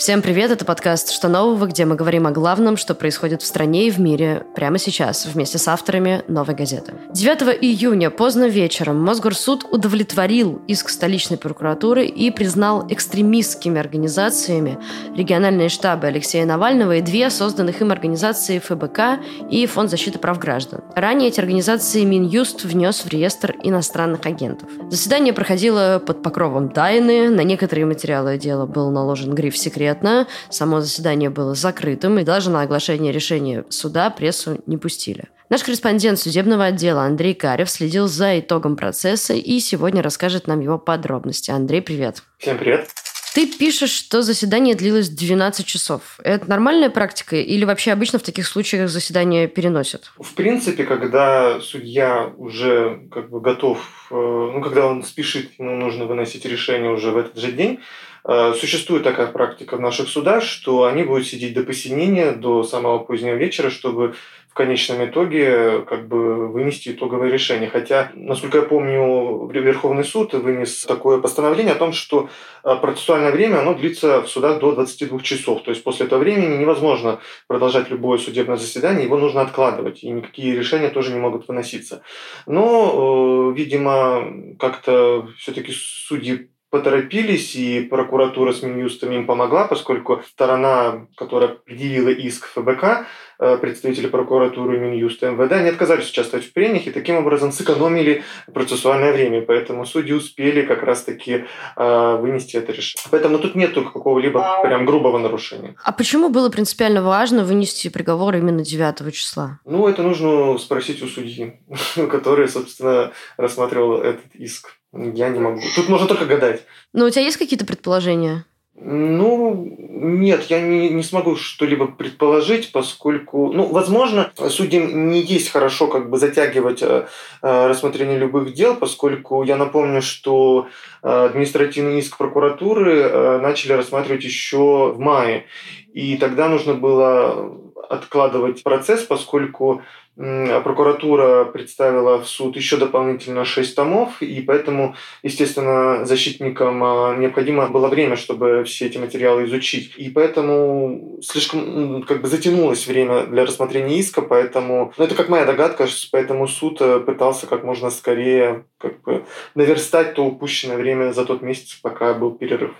Всем привет, это подкаст «Что нового», где мы говорим о главном, что происходит в стране и в мире прямо сейчас, вместе с авторами «Новой газеты». 9 июня поздно вечером Мосгорсуд удовлетворил иск столичной прокуратуры и признал экстремистскими организациями региональные штабы Алексея Навального и две созданных им организации ФБК и Фонд защиты прав граждан. Ранее эти организации Минюст внес в реестр иностранных агентов. Заседание проходило под покровом тайны, на некоторые материалы дела был наложен гриф «секрет», секретно, само заседание было закрытым, и даже на оглашение решения суда прессу не пустили. Наш корреспондент судебного отдела Андрей Карев следил за итогом процесса и сегодня расскажет нам его подробности. Андрей, привет. Всем привет. Ты пишешь, что заседание длилось 12 часов. Это нормальная практика или вообще обычно в таких случаях заседание переносят? В принципе, когда судья уже как бы готов, э, ну, когда он спешит, ему нужно выносить решение уже в этот же день, Э, существует такая практика в наших судах, что они будут сидеть до посинения, до самого позднего вечера, чтобы конечном итоге как бы вынести итоговое решение. Хотя, насколько я помню, Верховный суд вынес такое постановление о том, что э, процессуальное время оно длится в судах до 22 часов. То есть после этого времени невозможно продолжать любое судебное заседание, его нужно откладывать, и никакие решения тоже не могут выноситься. Но, э, видимо, как-то все-таки судьи поторопились, и прокуратура с Минюстом им помогла, поскольку сторона, которая предъявила иск ФБК, э, представители прокуратуры Минюста МВД, они отказались участвовать в прениях и таким образом сэкономили процессуальное время. Поэтому судьи успели как раз-таки э, вынести это решение. Поэтому тут нет какого-либо прям грубого нарушения. А почему было принципиально важно вынести приговор именно 9 числа? Ну, это нужно спросить у судьи, который, собственно, рассматривал этот иск. Я не могу. Тут можно только гадать. Но у тебя есть какие-то предположения? Ну, нет, я не, не смогу что-либо предположить, поскольку, ну, возможно, судьям не есть хорошо как бы затягивать э, э, рассмотрение любых дел, поскольку я напомню, что э, административный иск прокуратуры э, начали рассматривать еще в мае, и тогда нужно было откладывать процесс, поскольку прокуратура представила в суд еще дополнительно шесть томов, и поэтому, естественно, защитникам а, необходимо было время, чтобы все эти материалы изучить. И поэтому слишком как бы затянулось время для рассмотрения иска, поэтому, ну это как моя догадка, поэтому суд э, пытался как можно скорее как бы наверстать то упущенное время за тот месяц, пока был перерыв.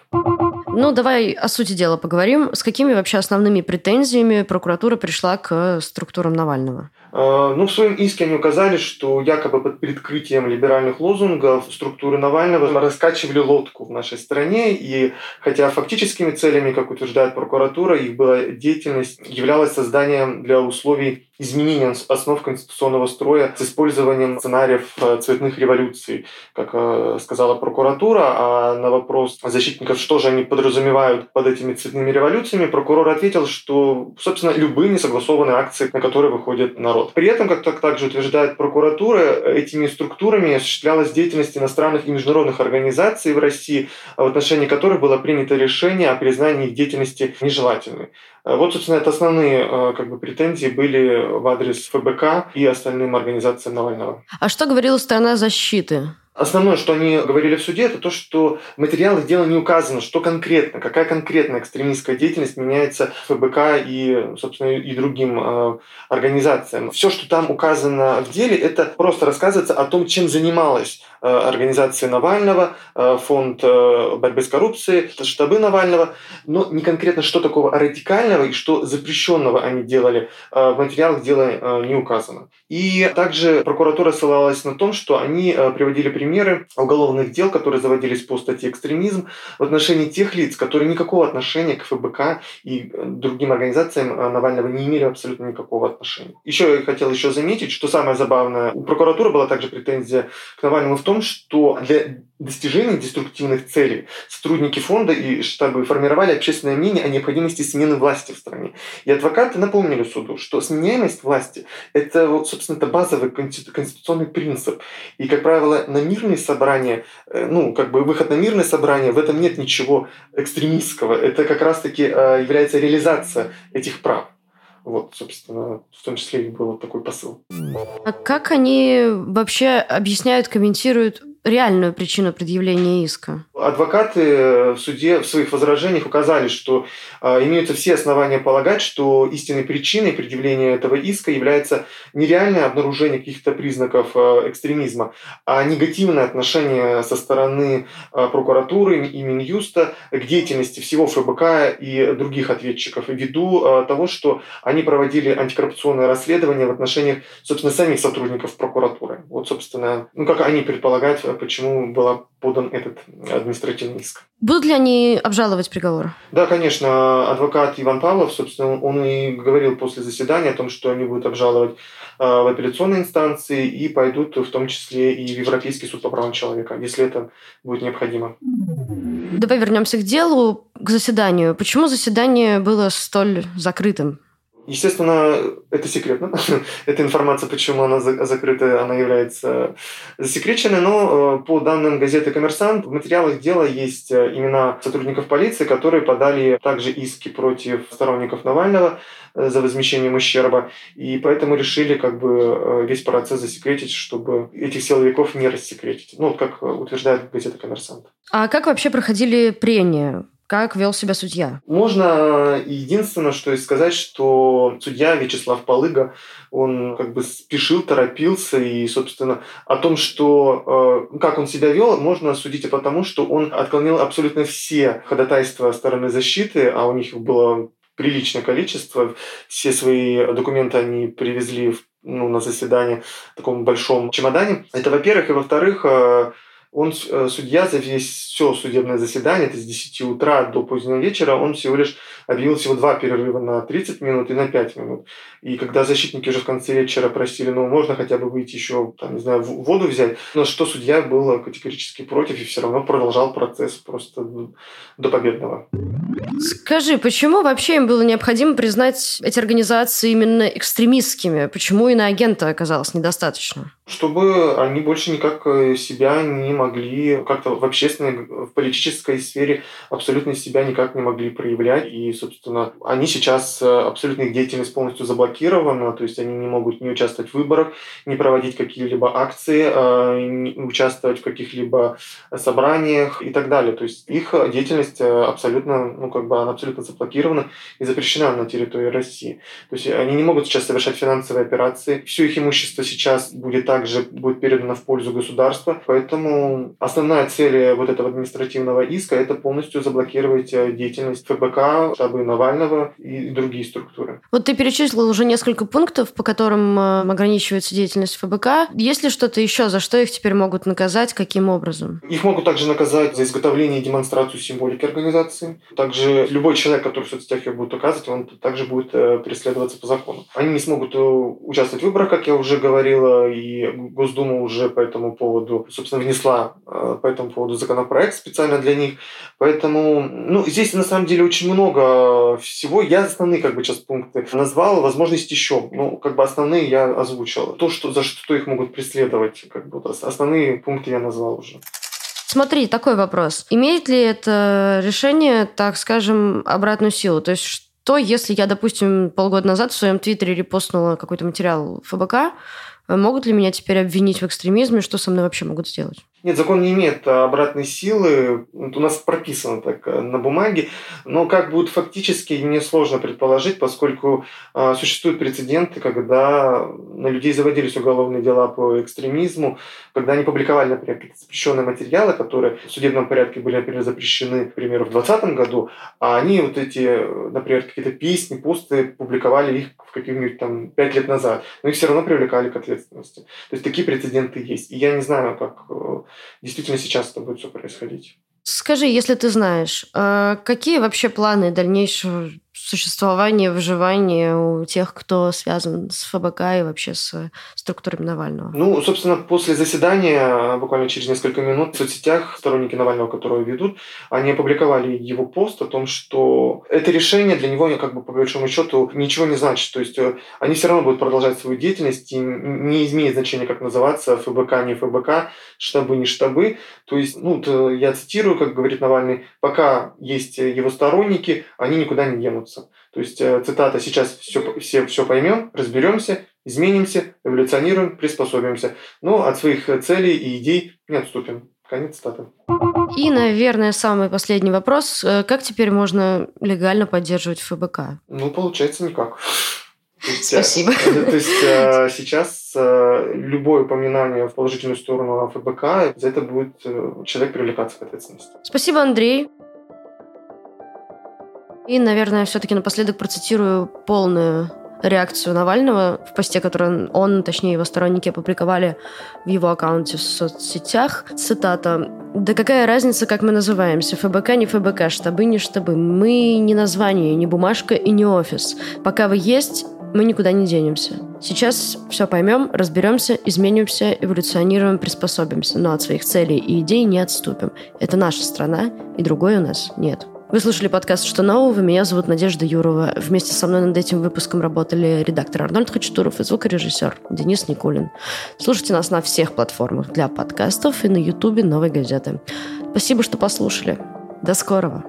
Ну, давай о сути дела поговорим. С какими вообще основными претензиями прокуратура пришла к структурам Навального? А, ну, в своем иске они указали, что якобы под прикрытием либеральных лозунгов структуры Навального раскачивали лодку в нашей стране, и хотя фактическими целями, как утверждает прокуратура, их была деятельность являлась созданием для условий изменения основ конституционного строя с использованием сценариев э, цветных революций, как э, сказала прокуратура, а на вопрос защитников, что же они подразумевают под этими цветными революциями, прокурор ответил, что, собственно, любые несогласованные акции, на которые выходит народ. При этом, как также утверждает прокуратура, этими структурами осуществлялась деятельность иностранных и международных организаций в России, в отношении которых было принято решение о признании их деятельности нежелательной. Вот, собственно, это основные э, как бы, претензии были в адрес ФБК и остальным организациям Навального. А что говорила сторона защиты? Основное, что они говорили в суде, это то, что в материалах дела не указано, что конкретно, какая конкретная экстремистская деятельность меняется ФБК и, собственно, и другим э, организациям. Все, что там указано в деле, это просто рассказывается о том, чем занималась э, организация Навального, э, фонд э, борьбы с коррупцией, штабы Навального, но не конкретно, что такого радикального и что запрещенного они делали, в материалах дела не указано. И также прокуратура ссылалась на том, что они приводили пример примеры уголовных дел, которые заводились по статье «Экстремизм» в отношении тех лиц, которые никакого отношения к ФБК и другим организациям Навального не имели абсолютно никакого отношения. Еще я хотел еще заметить, что самое забавное, у прокуратуры была также претензия к Навальному в том, что для достижения деструктивных целей сотрудники фонда и штабы формировали общественное мнение о необходимости смены власти в стране. И адвокаты напомнили суду, что сменяемость власти – это, вот, собственно, это базовый конституционный принцип. И, как правило, на мирные собрания, э, ну, как бы выход на мирное собрание, в этом нет ничего экстремистского. Это как раз-таки э, является реализация этих прав. Вот, собственно, в том числе и был такой посыл. А как они вообще объясняют, комментируют реальную причину предъявления иска? Адвокаты в суде в своих возражениях указали, что э, имеются все основания полагать, что истинной причиной предъявления этого иска является не реальное обнаружение каких-то признаков э, экстремизма, а негативное отношение со стороны э, прокуратуры и Минюста к деятельности всего ФБК и других ответчиков ввиду э, того, что они проводили антикоррупционное расследование в отношениях, собственно, самих сотрудников прокуратуры. Вот, собственно, ну, как они предполагают, почему была подан этот административный иск. Будут ли они обжаловать приговор? Да, конечно. Адвокат Иван Павлов, собственно, он и говорил после заседания о том, что они будут обжаловать э, в апелляционной инстанции и пойдут в том числе и в Европейский суд по правам человека, если это будет необходимо. Давай вернемся к делу, к заседанию. Почему заседание было столь закрытым? Естественно, это секретно. Эта информация, почему она закрыта, она является засекреченной, но э, по данным газеты «Коммерсант» в материалах дела есть э, имена сотрудников полиции, которые подали также иски против сторонников Навального э, за возмещением ущерба, и поэтому решили как бы весь процесс засекретить, чтобы этих силовиков не рассекретить. Ну, как утверждает газета «Коммерсант». А как вообще проходили прения? Как вел себя судья? Можно единственное, что и сказать, что судья Вячеслав Полыга, он как бы спешил, торопился, и, собственно, о том, что э, как он себя вел, можно судить и потому, что он отклонил абсолютно все ходатайства стороны защиты, а у них было приличное количество. Все свои документы они привезли в, ну, на заседание в таком большом чемодане. Это, во-первых. И, во-вторых, э, он, э, судья, за весь все судебное заседание, это с 10 утра до позднего вечера, он всего лишь объявил всего два перерыва на 30 минут и на 5 минут. И когда защитники уже в конце вечера просили, ну, можно хотя бы выйти еще, там, не знаю, воду взять, но что судья был категорически против и все равно продолжал процесс просто до победного. Скажи, почему вообще им было необходимо признать эти организации именно экстремистскими? Почему и на агента оказалось недостаточно? Чтобы они больше никак э, себя не могли как-то в общественной, в политической сфере абсолютно себя никак не могли проявлять. И, собственно, они сейчас, э, абсолютно их деятельность полностью заблокирована, то есть они не могут не участвовать в выборах, не проводить какие-либо акции, э, не участвовать в каких-либо собраниях и так далее. То есть их деятельность абсолютно, ну, как бы она абсолютно заблокирована и запрещена на территории России. То есть они не могут сейчас совершать финансовые операции. Все их имущество сейчас будет также будет передано в пользу государства. Поэтому основная цель вот этого административного иска – это полностью заблокировать э, деятельность ФБК, штабы Навального и другие структуры. Вот ты перечислил уже несколько пунктов, по которым э, ограничивается деятельность ФБК. Есть ли что-то еще, за что их теперь могут наказать, каким образом? Их могут также наказать за изготовление и демонстрацию символики организации. Также любой человек, который в соцсетях ее будет указывать, он также будет э, преследоваться по закону. Они не смогут участвовать в выборах, как я уже говорила, и Госдума уже по этому поводу, собственно, внесла Э, по этому поводу законопроект специально для них. Поэтому, ну, здесь на самом деле очень много всего. Я основные как бы сейчас пункты назвал, возможность еще. Ну, как бы основные я озвучил. То, что, за что их могут преследовать, как бы основные пункты я назвал уже. Смотри, такой вопрос. Имеет ли это решение, так скажем, обратную силу? То есть что, если я, допустим, полгода назад в своем твиттере репостнула какой-то материал ФБК, могут ли меня теперь обвинить в экстремизме? Что со мной вообще могут сделать? Нет, закон не имеет обратной силы. Вот у нас прописано так э, на бумаге. Но как будет фактически, мне сложно предположить, поскольку э, существуют прецеденты, когда на людей заводились уголовные дела по экстремизму, когда они публиковали, например, запрещенные материалы, которые в судебном порядке были, например, запрещены, к примеру, в 2020 году, а они вот эти, например, какие-то песни, посты публиковали их в каких-нибудь там пять лет назад, но их все равно привлекали к ответственности. То есть такие прецеденты есть. И я не знаю, как э, действительно сейчас это будет все происходить. Скажи, если ты знаешь, а какие вообще планы дальнейшего существования, выживания у тех, кто связан с ФБК и вообще с структурами Навального? Ну, собственно, после заседания, буквально через несколько минут, в соцсетях сторонники Навального, которые ведут, они опубликовали его пост о том, что это решение для него, как бы по большому счету, ничего не значит. То есть э, они все равно будут продолжать свою деятельность, и не имеет значения, как называться, ФБК, не ФБК, штабы, не штабы. То есть, ну, я цитирую, как говорит Навальный, пока есть его сторонники, они никуда не денутся. То есть, э, цитата, сейчас все, все, все поймем, разберемся, изменимся, эволюционируем, приспособимся. Но от своих целей и идей не отступим. Конец цитаты. И, наверное, самый последний вопрос. Э, как теперь можно легально поддерживать ФБК? Ну, получается, никак. Спасибо. То есть сейчас любое упоминание в положительную сторону ФБК, за это будет человек привлекаться к ответственности. Спасибо, Андрей. И, наверное, все-таки напоследок процитирую полную реакцию Навального в посте, который он, точнее его сторонники, опубликовали в его аккаунте в соцсетях. Цитата. «Да какая разница, как мы называемся? ФБК, не ФБК, штабы, не штабы. Мы не название, не бумажка и не офис. Пока вы есть, мы никуда не денемся. Сейчас все поймем, разберемся, изменимся, эволюционируем, приспособимся, но от своих целей и идей не отступим. Это наша страна, и другой у нас нет. Вы слушали подкаст «Что нового?». Меня зовут Надежда Юрова. Вместе со мной над этим выпуском работали редактор Арнольд Хачатуров и звукорежиссер Денис Никулин. Слушайте нас на всех платформах для подкастов и на ютубе «Новой газеты». Спасибо, что послушали. До скорого.